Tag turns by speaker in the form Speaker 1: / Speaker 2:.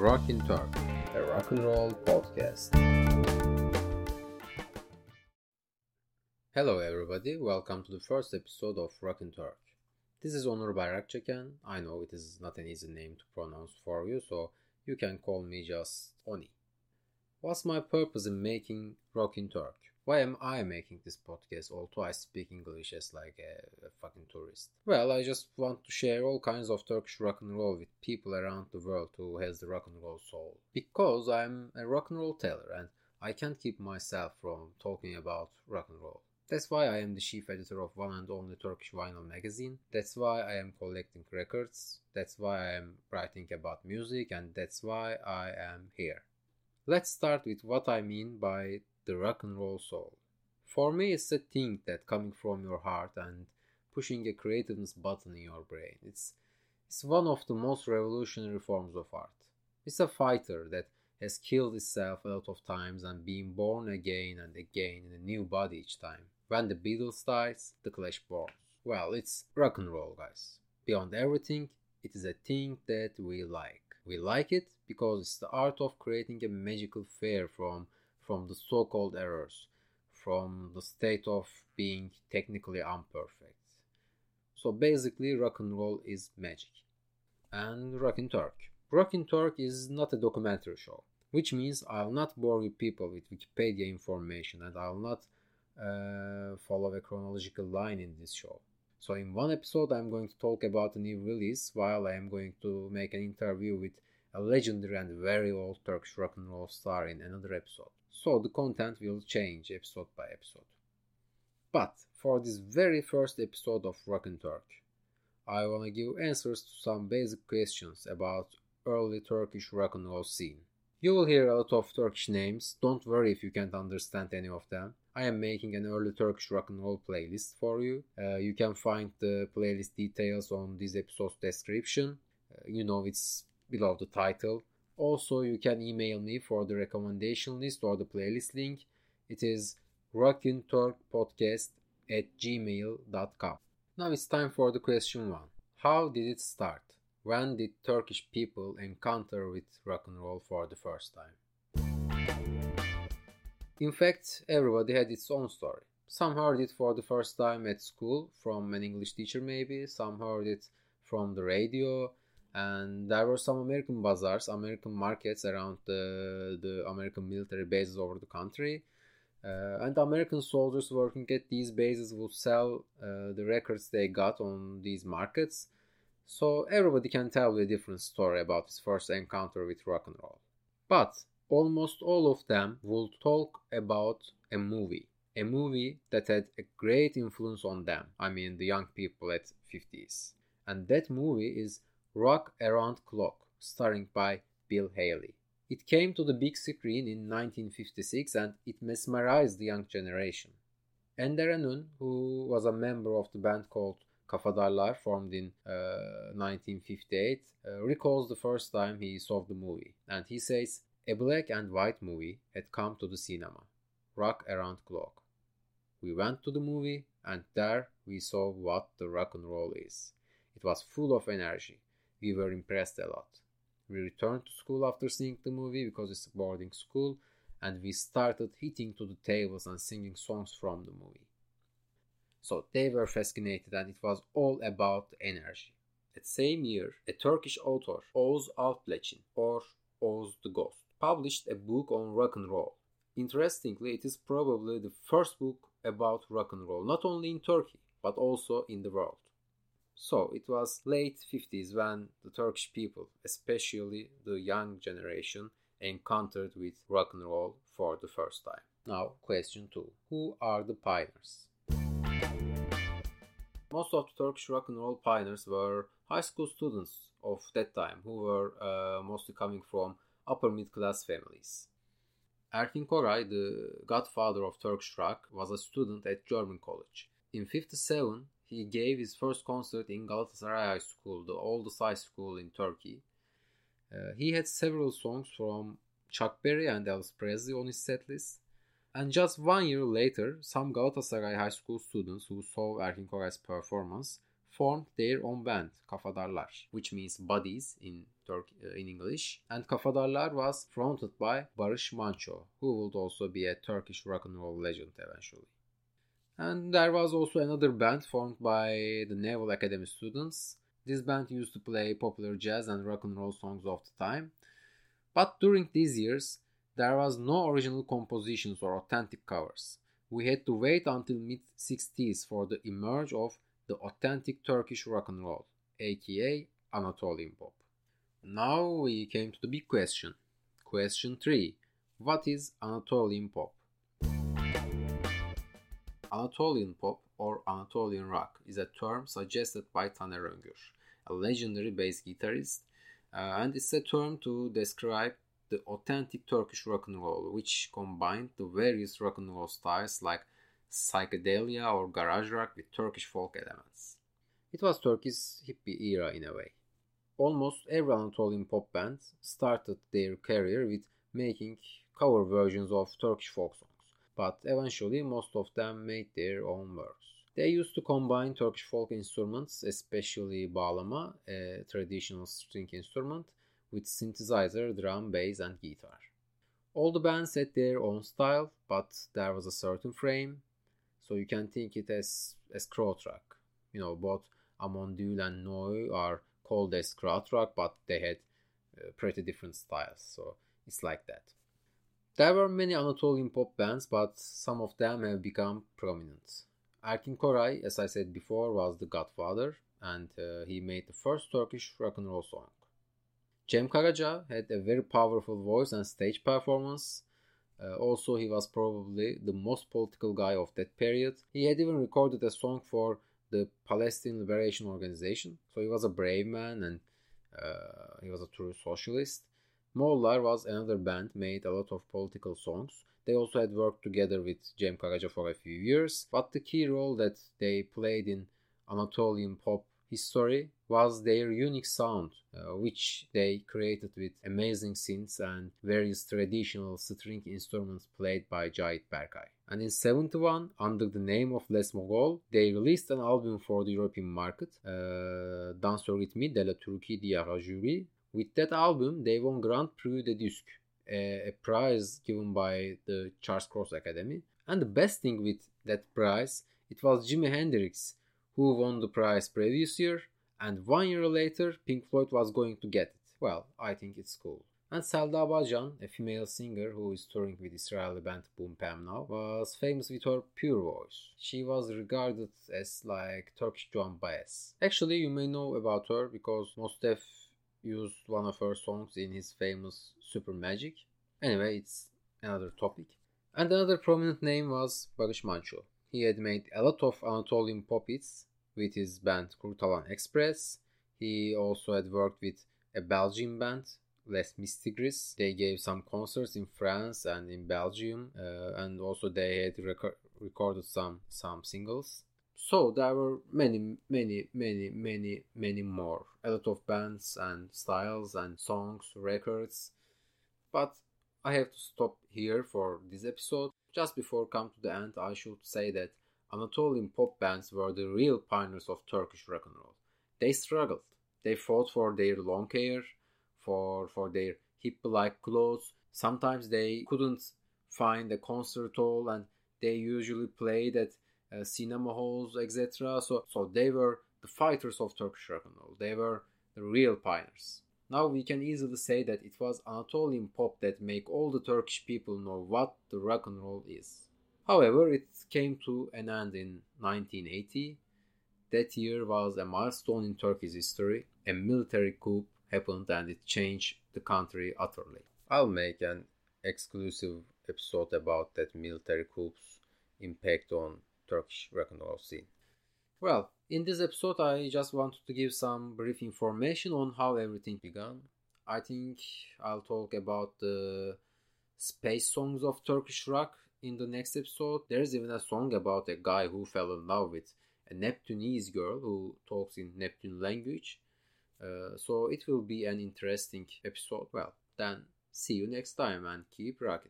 Speaker 1: Rockin' Turk, a rock and roll podcast. Hello, everybody. Welcome to the first episode of Rockin' Turk. This is Onur Bayrakçeken. I know it is not an easy name to pronounce for you, so you can call me just Oni. What's my purpose in making Rockin' Turk? Why am I making this podcast although I speak English as like a, a, fucking tourist? Well, I just want to share all kinds of Turkish rock and roll with people around the world who has the rock and roll soul. Because I'm a rock and roll teller and I can't keep myself from talking about rock and roll. That's why I am the chief editor of one and only Turkish vinyl magazine. That's why I am collecting records. That's why I am writing about music and that's why I am here. Let's start with what I mean by the rock and roll soul. For me, it's a thing that coming from your heart and pushing a creativeness button in your brain. It's it's one of the most revolutionary forms of art. It's a fighter that has killed itself a lot of times and been born again and again in a new body each time. When the Beatles dies, the Clash born. Well, it's rock and roll, guys. Beyond everything, it is a thing that we like. We like it because it's the art of creating a magical fair from from the so-called errors, from the state of being technically imperfect. So basically, rock and roll is magic. And Rockin' Turk. Rockin' Turk is not a documentary show, which means I'll not bore you people with Wikipedia information and I'll not uh, follow a chronological line in this show. So in one episode, I'm going to talk about a new release, while I am going to make an interview with a legendary and very old Turkish rock and roll star in another episode so the content will change episode by episode. But for this very first episode of Rockin' Turk, I wanna give answers to some basic questions about early Turkish rock and roll scene. You will hear a lot of Turkish names, don't worry if you can't understand any of them. I am making an early Turkish rock and roll playlist for you. Uh, you can find the playlist details on this episode's description. Uh, you know it's below the title. Also, you can email me for the recommendation list or the playlist link. It is rockinturkpodcast at gmail.com. Now it's time for the question one. How did it start? When did Turkish people encounter with rock and roll for the first time? In fact, everybody had its own story. Some heard it for the first time at school from an English teacher, maybe. Some heard it from the radio and there were some American bazaars, American markets around the, the American military bases over the country. Uh, and American soldiers working at these bases would sell uh, the records they got on these markets. So everybody can tell a different story about his first encounter with rock and roll. But almost all of them would talk about a movie. A movie that had a great influence on them. I mean, the young people at 50s. And that movie is Rock Around Clock, starring by Bill Haley. It came to the big screen in 1956 and it mesmerized the young generation. Ender Ünlü, who was a member of the band called Kafadarlar, formed in uh, 1958, uh, recalls the first time he saw the movie, and he says, A black and white movie had come to the cinema, Rock Around Clock. We went to the movie, and there we saw what the rock and roll is. It was full of energy, we were impressed a lot. We returned to school after seeing the movie because it's a boarding school, and we started hitting to the tables and singing songs from the movie. So they were fascinated, and it was all about energy. That same year, a Turkish author, Oz Alplecin, or Oz the Ghost, published a book on rock and roll. Interestingly, it is probably the first book about rock and roll, not only in Turkey, but also in the world. So it was late 50s when the Turkish people, especially the young generation, encountered with rock and roll for the first time. Now, question 2. Who are the pioneers? Most of the Turkish rock and roll pioneers were high school students of that time who were uh, mostly coming from upper middle class families. Erkin Koray, the godfather of Turkish rock, was a student at German college. In 57, he gave his first concert in Galatasaray High School, the oldest high school in Turkey. Uh, he had several songs from Chuck Berry and Elvis Presley on his set list. And just one year later, some Galatasaray High School students who saw Erkin Koray's performance formed their own band, Kafadarlar, which means buddies in Turk uh, in English. And Kafadarlar was fronted by Barış Manço, who would also be a Turkish rock and roll legend eventually. And there was also another band formed by the Naval Academy students. This band used to play popular jazz and rock and roll songs of the time. But during these years, there was no original compositions or authentic covers. We had to wait until mid 60s for the emerge of the authentic Turkish rock and roll, aka Anatolian pop. Now we came to the big question. Question 3. What is Anatolian pop? Anatolian pop or Anatolian rock is a term suggested by Taner Öngör, a legendary bass guitarist, uh, and it's a term to describe the authentic Turkish rock and roll, which combined the various rock and roll styles like psychedelia or garage rock with Turkish folk elements. It was Turkey's hippie era in a way. Almost every Anatolian pop band started their career with making cover versions of Turkish folk songs but eventually most of them made their own works. They used to combine Turkish folk instruments, especially bağlama, a traditional string instrument, with synthesizer, drum, bass, and guitar. All the bands had their own style, but there was a certain frame, so you can think it as as krautrock. You know, both Amon Düül and Neu are called as krautrock, but they had uh, pretty different styles, so it's like that. There were many Anatolian pop bands, but some of them have become prominent. Erkin Koray, as I said before, was the godfather, and uh, he made the first Turkish rock and roll song. Cem Karaca had a very powerful voice and stage performance. Uh, also, he was probably the most political guy of that period. He had even recorded a song for the Palestine Liberation Organization, so he was a brave man and uh, he was a true socialist. Moğollar was another band made a lot of political songs. They also had worked together with Cem Karaca for a few years, but the key role that they played in Anatolian pop history was their unique sound, uh, which they created with amazing synths and various traditional string instruments played by Cahit Berkay. And in 71, under the name of Les Mogol, they released an album for the European market, uh, Dans le de la Turquie Jury, with that album, they won Grand Prix de Disque, a, a prize given by the Charles Cros Academy. And the best thing with that prize, it was Jimi Hendrix who won the prize previous year, and one year later, Pink Floyd was going to get it. Well, I think it's cool. And Selda Bağcan, a female singer who is touring with Israeli band Boom Pam now, was famous with her pure voice. She was regarded as like Turkish Joan Baez. Actually, you may know about her because Mos Def used one of her songs in his famous Supermagic. Anyway, it's another topic. And another prominent name was Barış Manço. He had made a lot of Anatolian pop hits with his band Kurtalan Express. He also had worked with a Belgian band, Les Mistigris. They gave some concerts in France and in Belgium, uh, and also they had rec- recorded some some singles. So there were many, many, many, many, many more. A lot of bands and styles and songs, records. But I have to stop here for this episode. Just before come to the end, I should say that Anatolian pop bands were the real pioneers of Turkish rock and roll. They struggled. They fought for their long hair, for for their hippie-like clothes. Sometimes they couldn't find a concert hall, and they usually played at uh, cinema halls, etc. So, so they were the fighters of Turkish rock and roll. They were the real pioneers. Now we can easily say that it was Anatolian pop that make all the Turkish people know what the rock and roll is. However, it came to an end in 1980. That year was a milestone in Turkey's history. A military coup happened and it changed the country utterly. I'll make an exclusive episode about that military coup's impact on Turkish rock scene. Well, in this episode, I just wanted to give some brief information on how everything began. I think I'll talk about the space songs of Turkish rock in the next episode. There's even a song about a guy who fell in love with a Neptunese girl who talks in Neptune language. Uh, so it will be an interesting episode. Well, then see you next time and keep rocking.